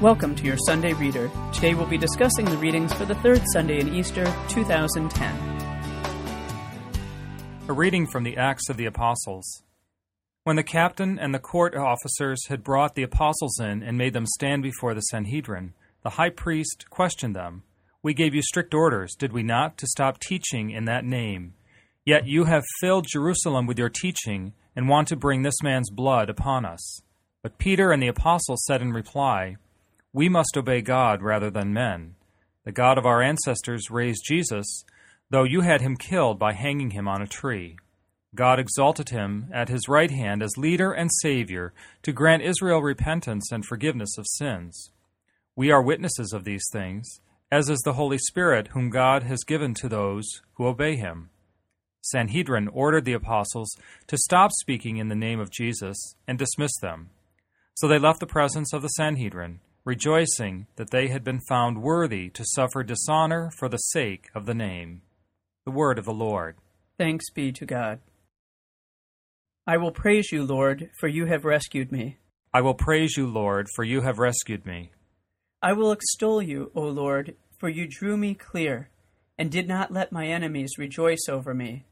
Welcome to your Sunday Reader. Today we'll be discussing the readings for the third Sunday in Easter 2010. A reading from the Acts of the Apostles. When the captain and the court officers had brought the apostles in and made them stand before the Sanhedrin, the high priest questioned them. We gave you strict orders, did we not, to stop teaching in that name? Yet you have filled Jerusalem with your teaching and want to bring this man's blood upon us. But Peter and the apostles said in reply, We must obey God rather than men. The God of our ancestors raised Jesus, though you had him killed by hanging him on a tree. God exalted him at his right hand as leader and Savior to grant Israel repentance and forgiveness of sins. We are witnesses of these things, as is the Holy Spirit, whom God has given to those who obey him. Sanhedrin ordered the apostles to stop speaking in the name of Jesus and dismiss them. So they left the presence of the Sanhedrin, rejoicing that they had been found worthy to suffer dishonor for the sake of the name. The word of the Lord. Thanks be to God. I will praise you, Lord, for you have rescued me. I will praise you, Lord, for you have rescued me. I will extol you, O Lord, for you drew me clear, and did not let my enemies rejoice over me.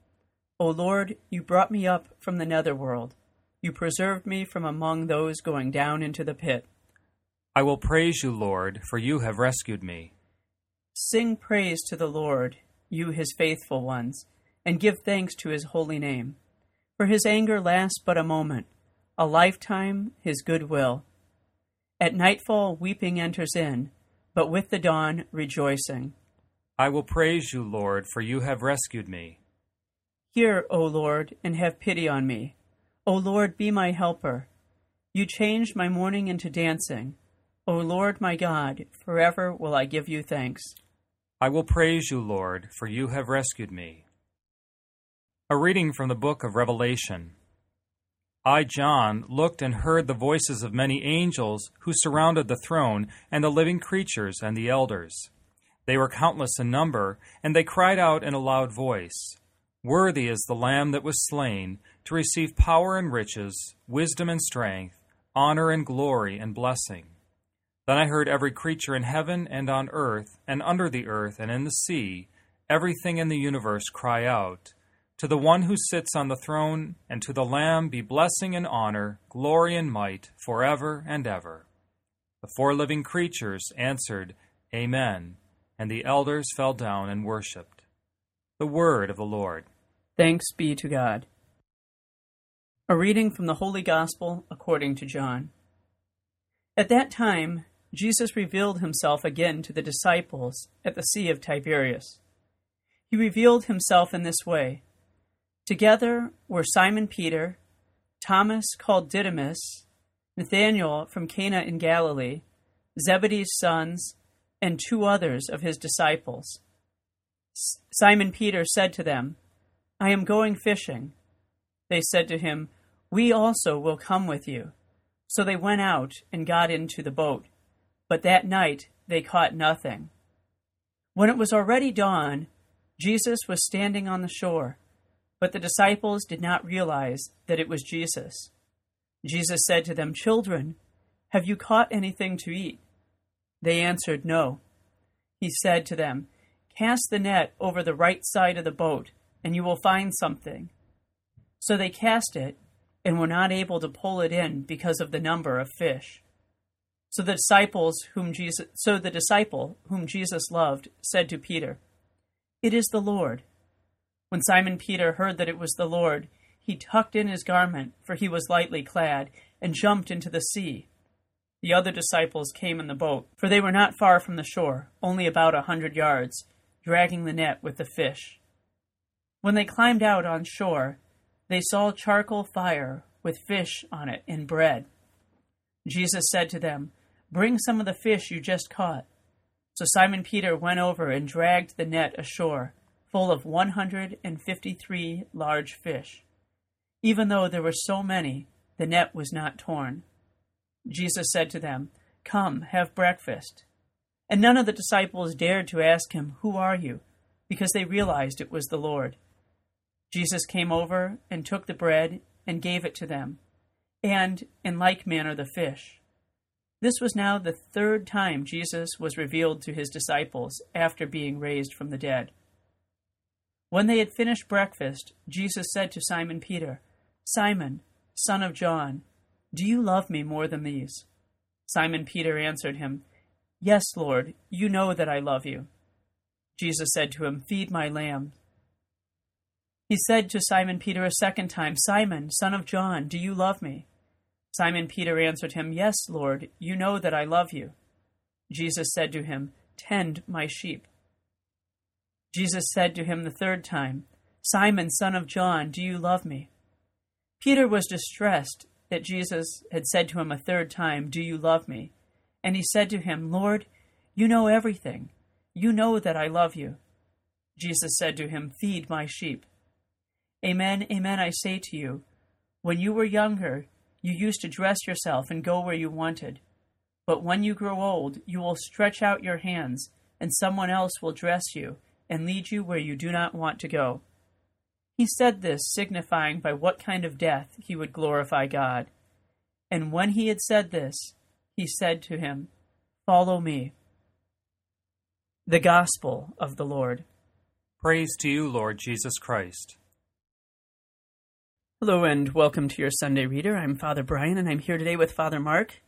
O Lord, you brought me up from the netherworld. You preserved me from among those going down into the pit. I will praise you, Lord, for you have rescued me. Sing praise to the Lord, you his faithful ones, and give thanks to his holy name. For his anger lasts but a moment, a lifetime his good will. At nightfall, weeping enters in, but with the dawn, rejoicing. I will praise you, Lord, for you have rescued me. Hear, O Lord, and have pity on me. O Lord, be my helper. You changed my mourning into dancing. O Lord my God, forever will I give you thanks. I will praise you, Lord, for you have rescued me. A reading from the book of Revelation. I, John, looked and heard the voices of many angels who surrounded the throne and the living creatures and the elders. They were countless in number, and they cried out in a loud voice Worthy is the Lamb that was slain to receive power and riches, wisdom and strength, honor and glory and blessing. Then I heard every creature in heaven and on earth and under the earth and in the sea, everything in the universe cry out, To the one who sits on the throne and to the Lamb be blessing and honor, glory and might, forever and ever. The four living creatures answered, Amen, and the elders fell down and worshipped. The word of the Lord. Thanks be to God. A reading from the Holy Gospel according to John. At that time, Jesus revealed himself again to the disciples at the Sea of Tiberias. He revealed himself in this way. Together were Simon Peter, Thomas called Didymus, Nathanael from Cana in Galilee, Zebedee's sons, and two others of his disciples. Simon Peter said to them, I am going fishing. They said to him, We also will come with you. So they went out and got into the boat but that night they caught nothing. When it was already dawn, Jesus was standing on the shore, but the disciples did not realize that it was Jesus. Jesus said to them, Children, have you caught anything to eat? They answered, No. He said to them, Cast the net over the right side of the boat, and you will find something. So they cast it, and were not able to pull it in because of the number of fish. So the disciples whom Jesus so the disciple whom Jesus loved said to Peter, It is the Lord. When Simon Peter heard that it was the Lord, he tucked in his garment, for he was lightly clad, and jumped into the sea. The other disciples came in the boat, for they were not far from the shore, only about a hundred yards, dragging the net with the fish. When they climbed out on shore, they saw charcoal fire with fish on it and bread. Jesus said to them, Bring some of the fish you just caught. So Simon Peter went over and dragged the net ashore, full of 153 large fish. Even though there were so many, the net was not torn. Jesus said to them, Come, have breakfast. And none of the disciples dared to ask him, Who are you? because they realized it was the Lord. Jesus came over and took the bread and gave it to them, and, in like manner, the fish. This was now the third time Jesus was revealed to his disciples after being raised from the dead. When they had finished breakfast, Jesus said to Simon Peter, Simon, son of John, do you love me more than these? Simon Peter answered him, Yes, Lord, you know that I love you. Jesus said to him, Feed my lambs. He said to Simon Peter a second time, Simon, son of John, do you love me? Simon Peter answered him, Yes, Lord, you know that I love you. Jesus said to him, Tend my sheep. Jesus said to him the third time, Simon, son of John, do you love me? Peter was distressed that Jesus had said to him a third time, Do you love me? And he said to him, Lord, you know everything. You know that I love you. Jesus said to him, Feed my sheep. Amen, amen, I say to you, when you were younger, you used to dress yourself and go where you wanted. But when you grow old, you will stretch out your hands, and someone else will dress you and lead you where you do not want to go. He said this, signifying by what kind of death he would glorify God. And when he had said this, he said to him, Follow me. The Gospel of the Lord. Praise to you, Lord Jesus Christ. Hello and welcome to your Sunday Reader. I'm Father Brian and I'm here today with Father Mark.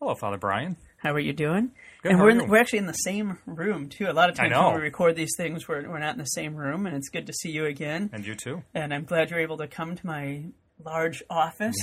Hello, Father Brian. How are you doing? Good, and we're in, we're actually in the same room too. A lot of times when we record these things, we're we're not in the same room, and it's good to see you again. And you too. And I'm glad you're able to come to my large office.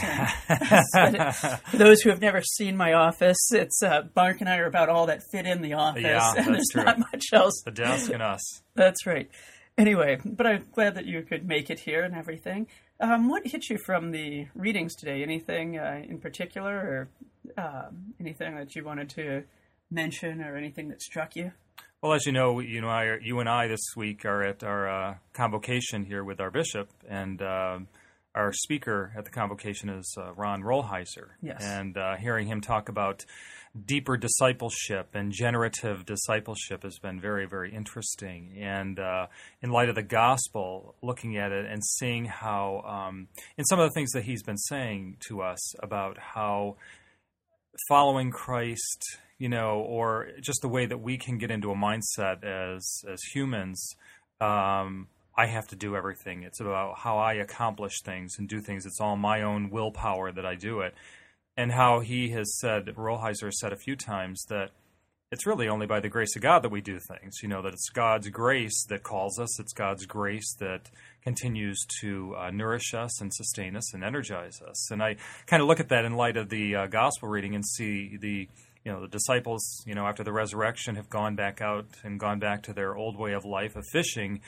And for those who have never seen my office, it's uh, Mark and I are about all that fit in the office, Yeah, and that's there's true. not much else. the desk and us. That's right. Anyway, but I'm glad that you could make it here and everything. Um, what hit you from the readings today? Anything uh, in particular, or um, anything that you wanted to mention, or anything that struck you? Well, as you know, you know, I, you and I this week are at our uh, convocation here with our bishop, and um our speaker at the convocation is uh, Ron Rolheiser. Yes. And uh, hearing him talk about deeper discipleship and generative discipleship has been very, very interesting. And uh, in light of the gospel, looking at it and seeing how, um, in some of the things that he's been saying to us about how following Christ, you know, or just the way that we can get into a mindset as as humans. Um, I have to do everything. It's about how I accomplish things and do things. It's all my own willpower that I do it. And how he has said, Rolheiser has said a few times that it's really only by the grace of God that we do things. You know, that it's God's grace that calls us, it's God's grace that continues to uh, nourish us and sustain us and energize us. And I kind of look at that in light of the uh, gospel reading and see the you know the disciples you know after the resurrection have gone back out and gone back to their old way of life of fishing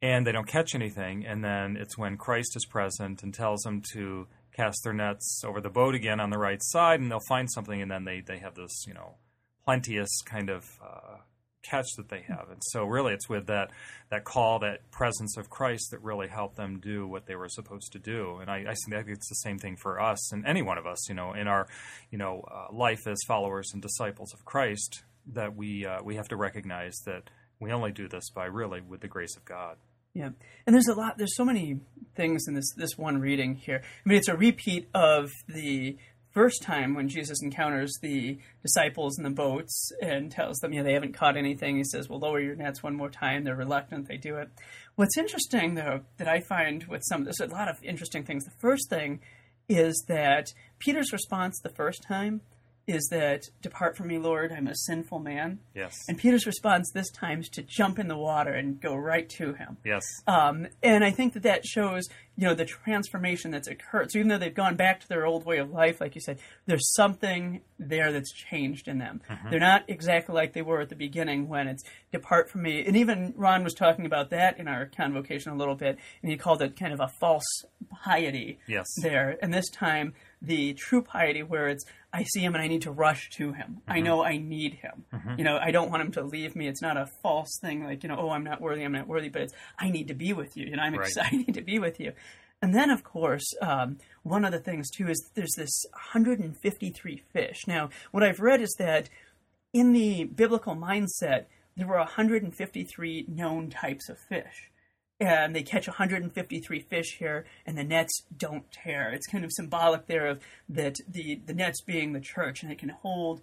and they don't catch anything and then it's when Christ is present and tells them to cast their nets over the boat again on the right side and they'll find something and then they they have this you know plenteous kind of uh, catch that they have. And so really it's with that that call that presence of Christ that really helped them do what they were supposed to do. And I, I think it's the same thing for us and any one of us you know in our you know uh, life as followers and disciples of Christ that we uh, we have to recognize that we only do this by really with the grace of God Yeah, and there's a lot. There's so many things in this this one reading here. I mean, it's a repeat of the first time when Jesus encounters the disciples in the boats and tells them, you know, they haven't caught anything. He says, "Well, lower your nets one more time." They're reluctant. They do it. What's interesting, though, that I find with some, there's a lot of interesting things. The first thing is that Peter's response the first time is that, "Depart from me, Lord, I'm a sinful man." yes And Peter's response this time is to jump in the water and go right to him. yes Um, and I think that that shows, you know, the transformation that's occurred. So even though they've gone back to their old way of life, like you said, there's something there that's changed in them. They're not exactly like they were at the beginning when it's depart from me. And even Ron was talking about that in our convocation a little bit, and he called it kind of a false piety yes there. And this time, the true piety where it's, I see him and I need to rush to him. I Mm-hmm. know I need him. You know, I don't want him to leave me. It's not a false thing like, you know, oh, I'm not worthy, I'm not worthy, but it's, I need to be with you. You know, I'm Right. excited, to be with you. And then, of course, um, one of the things too is there's this 153 fish. Now, what I've read is that in the biblical mindset, there were 153 known types of fish. And they catch 153 fish here, and the nets don't tear. It's kind of symbolic there of that the, the nets being the church, and it can hold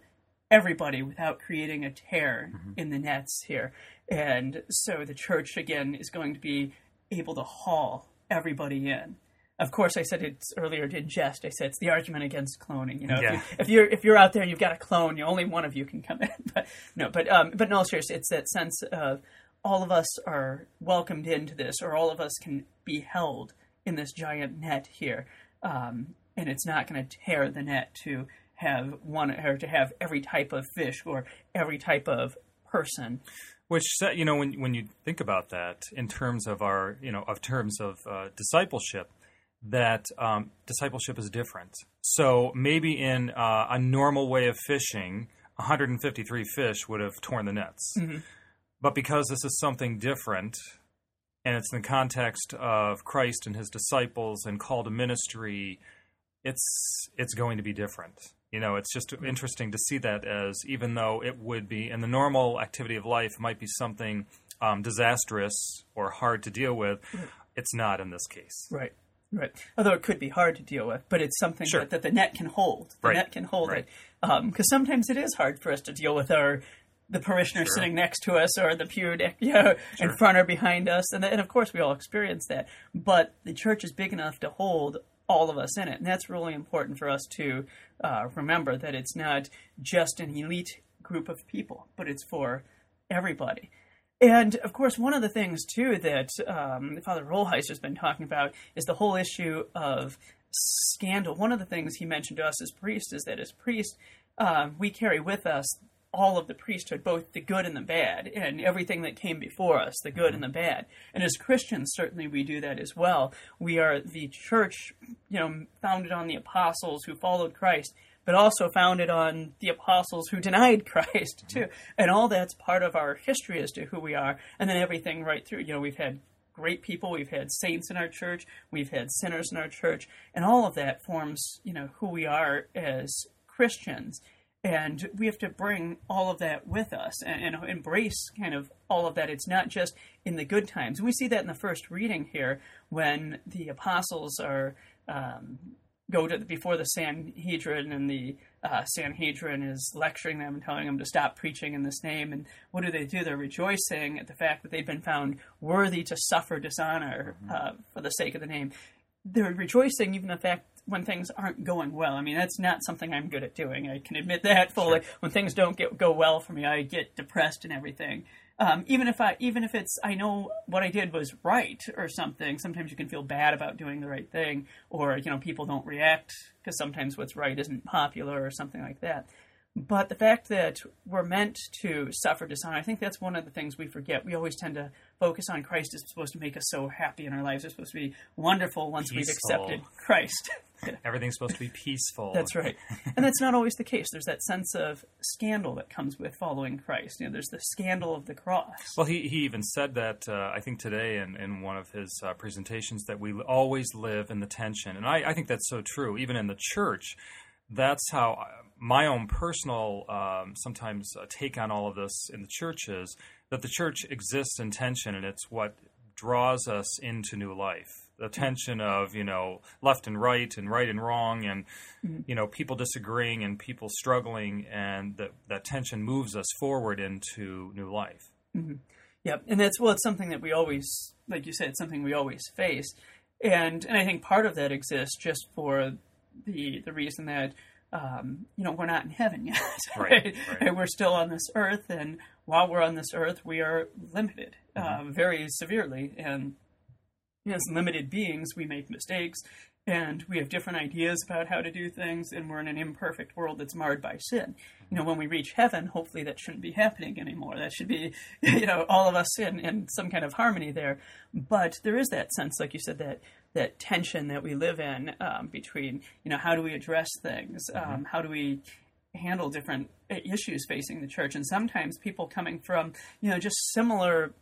everybody without creating a tear in the nets here. And so the church, again, is going to be able to haul everybody in. Of course, I said it's earlier in jest. I said it's the argument against cloning. You know, Yeah. if, you, if you're if you're out there and you've got a clone, you only one of you can come in. But no, but um, but in all seriousness, it's that sense of all of us are welcomed into this, or all of us can be held in this giant net here, um, and it's not going to tear the net to have one or to have every type of fish or every type of person. Which you know, when when you think about that in terms of our, you know, of terms of uh, discipleship, that um, discipleship is different. So maybe in uh, a normal way of fishing, 153 fish would have torn the nets, but because this is something different, and it's in the context of Christ and His disciples and call to ministry, it's it's going to be different. You know, it's just interesting to see that as even though it would be in the normal activity of life might be something um, disastrous or hard to deal with, it's not in this case. Right. Right. Although it could be hard to deal with, but it's something Sure. that, that the net can hold. The Right. net can hold Right. it. Because sometimes it is hard for us to deal with our the parishioner Sure. sitting next to us or the pew you know, in front or behind us, and, and of course we all experience that. But the church is big enough to hold all of us in it, and that's really important for us to uh, remember that it's not just an elite group of people, but it's for everybody. And of course, one of the things too that um, Father Rolheiser has been talking about is the whole issue of scandal. One of the things he mentioned to us as priests is that as priests, uh, we carry with us all of the priesthood, both the good and the bad, and everything that came before us, the good and the bad. And as Christians, certainly we do that as well. We are the church, you know, founded on the apostles who followed Christ, but also founded on the apostles who denied Christ too. And all that's part of our history as to who we are, and then everything right through. You know, we've had great people, we've had saints in our church, we've had sinners in our church, and all of that forms, you know, who we are as Christians. And we have to bring all of that with us and, and embrace kind of all of that. It's not just in the good times. We see that in the first reading here when the apostles are um, go to before the Sanhedrin, and the uh, Sanhedrin is lecturing them and telling them to stop preaching in this name. And what do they do? They're rejoicing at the fact that they've been found worthy to suffer dishonor uh, for the sake of the name. They're rejoicing even the fact when things aren't going well. I mean, that's not something I'm good at doing. I can admit that fully. When things don't get go well for me, I get depressed and everything. Um, even if I, even if it's, I know what I did was right or something. Sometimes you can feel bad about doing the right thing, or you know, people don't react because sometimes what's right isn't popular or something like that. But the fact that we're meant to suffer dishonor, I think that's one of the things we forget. We always tend to focus on Christ is supposed to make us so happy in our lives. It's supposed to be wonderful once we've accepted Christ. Everything's supposed to be peaceful. That's right. And that's not always the case. There's that sense of scandal that comes with following Christ. You know, there's the scandal of the cross. Well, he, he even said that, uh, I think today in, in one of his uh, presentations, that we always live in the tension. And I, I think that's so true. Even in the church, that's how I- my own personal, um, sometimes, uh, take on all of this in the church is that the church exists in tension, and it's what draws us into new life. The tension of, you know, left and right, and right and wrong, and, you know, people disagreeing and people struggling, and that, that tension moves us forward into new life. Yep, and that's well, it's something that we always, like you said, it's something we always face, and and I think part of that exists just for the the reason that um, you know we're not in heaven yet, Right, right. And we're still on this earth, and while we're on this earth, we are limited uh, very severely, and as limited beings, we make mistakes. And we have different ideas about how to do things, and we're in an imperfect world that's marred by sin. You know, when we reach heaven, hopefully that shouldn't be happening anymore. That should be, you know, all of us in, in some kind of harmony there. But there is that sense, like you said, that that tension that we live in um, between, you know, how do we address things? Um, how do we handle different uh, issues facing the church? And sometimes people coming from, you know, just similar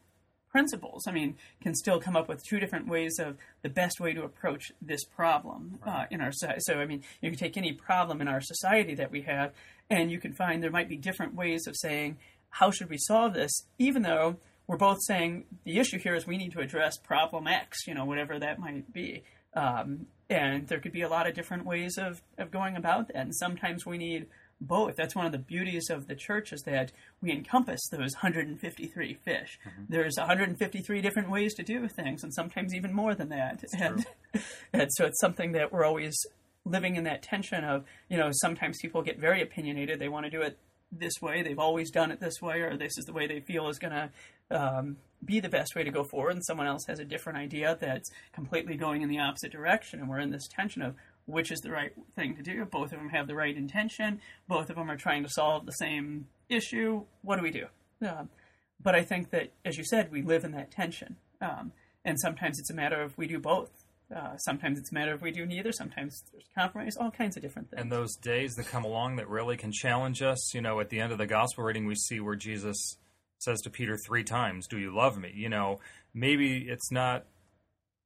principles, I mean, can still come up with two different ways of the best way to approach this problem uh, in our society. So, I mean, you can take any problem in our society that we have, and you can find there might be different ways of saying, how should we solve this, even though we're both saying the issue here is we need to address problem X, you know, whatever that might be. Um, and there could be a lot of different ways of, of going about that. And sometimes we need both. That's one of the beauties of the church is that we encompass those 153 fish. Mm-hmm. There's 153 different ways to do things, and sometimes even more than that. And, and so it's something that we're always living in that tension of, you know, sometimes people get very opinionated. They want to do it this way. They've always done it this way, or this is the way they feel is going to um, be the best way to go forward. And someone else has a different idea that's completely going in the opposite direction. And we're in this tension of which is the right thing to do. Both of them have the right intention. Both of them are trying to solve the same issue. What do we do? Um, but I think that, as you said, we live in that tension. Um, and sometimes it's a matter of we do both. Uh, sometimes it's a matter of we do neither. Sometimes there's compromise, all kinds of different things. And those days that come along that really can challenge us, you know, at the end of the gospel reading, we see where Jesus says to Peter three times, Do you love me? You know, maybe it's not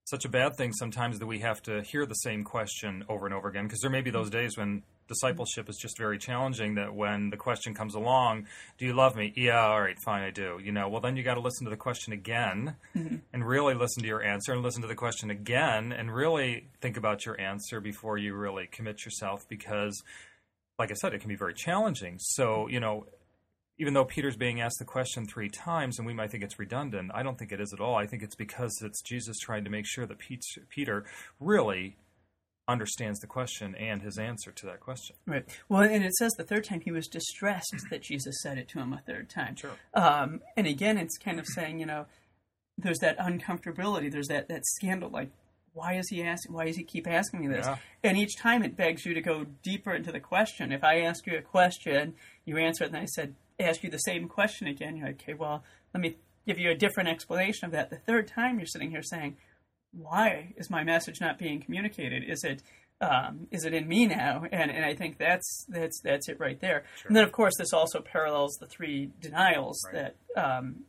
such a bad thing sometimes that we have to hear the same question over and over again. Because there may be those days when discipleship is just very challenging that when the question comes along do you love me? Yeah all right fine i do. You know well then you got to listen to the question again Mm-hmm. and really listen to your answer and listen to the question again and really think about your answer before you really commit yourself because like i said it can be very challenging. So you know even though Peter's being asked the question three times, and we might think it's redundant, I don't think it is at all. I think it's because it's Jesus trying to make sure that Peter really understands the question and his answer to that question. Right. Well, and it says the third time he was distressed that Jesus said it to him a third time. Sure. Um, and again, it's kind of saying, you know, there's that uncomfortability, there's that, that scandal, like, why is he asking? Why does he keep asking me this? Yeah. And each time it begs you to go deeper into the question. If I ask you a question, you answer it, and I said, ask you the same question again. You're like, okay, well, let me give you a different explanation of that. The third time, you're sitting here saying, why is my message not being communicated? Is it um, is it in me now? And and I think that's that's that's it right there. And then of course this also parallels the three denials Right. that um,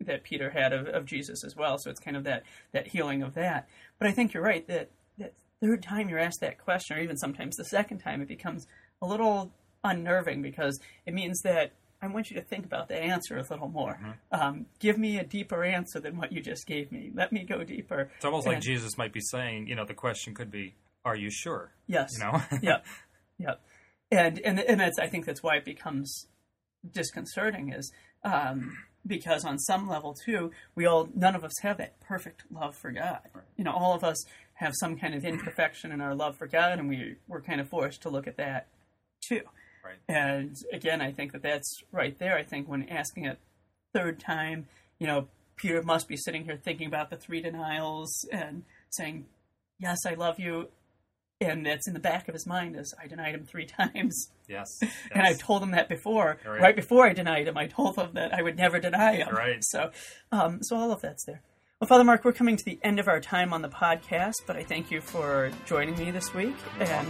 that Peter had of, of Jesus as well. So it's kind of that that healing of that. But I think you're right that that third time you're asked that question, or even sometimes the second time, it becomes a little unnerving because it means that I want you to think about the answer a little more. Um, give me a deeper answer than what you just gave me. Let me go deeper. It's almost like Jesus might be saying, you know, the question could be, "Are you sure?" Yes. You know. yep. Yep. And and and that's I think that's why it becomes disconcerting is um, because on some level too, we all none of us have that perfect love for God. You know, all of us have some kind of imperfection in our love for God, and we we're kind of forced to look at that too. Right. And again, I think that that's right there. I think when asking it third time, you know, Peter must be sitting here thinking about the three denials and saying, "Yes, I love you," and that's in the back of his mind as I denied him three times. Yes. And I yes. told him that before, Right. right. before I denied him. I told him that I would never deny him. Right. So, um, so all of that's there. Well, Father Mark, we're coming to the end of our time on the podcast, but I thank you for joining me this week, and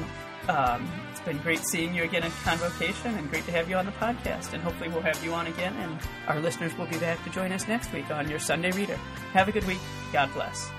um, it's been great seeing you again at Convocation, and great to have you on the podcast. And hopefully, we'll have you on again, and our listeners will be back to join us next week on your Sunday Reader. Have a good week. God bless.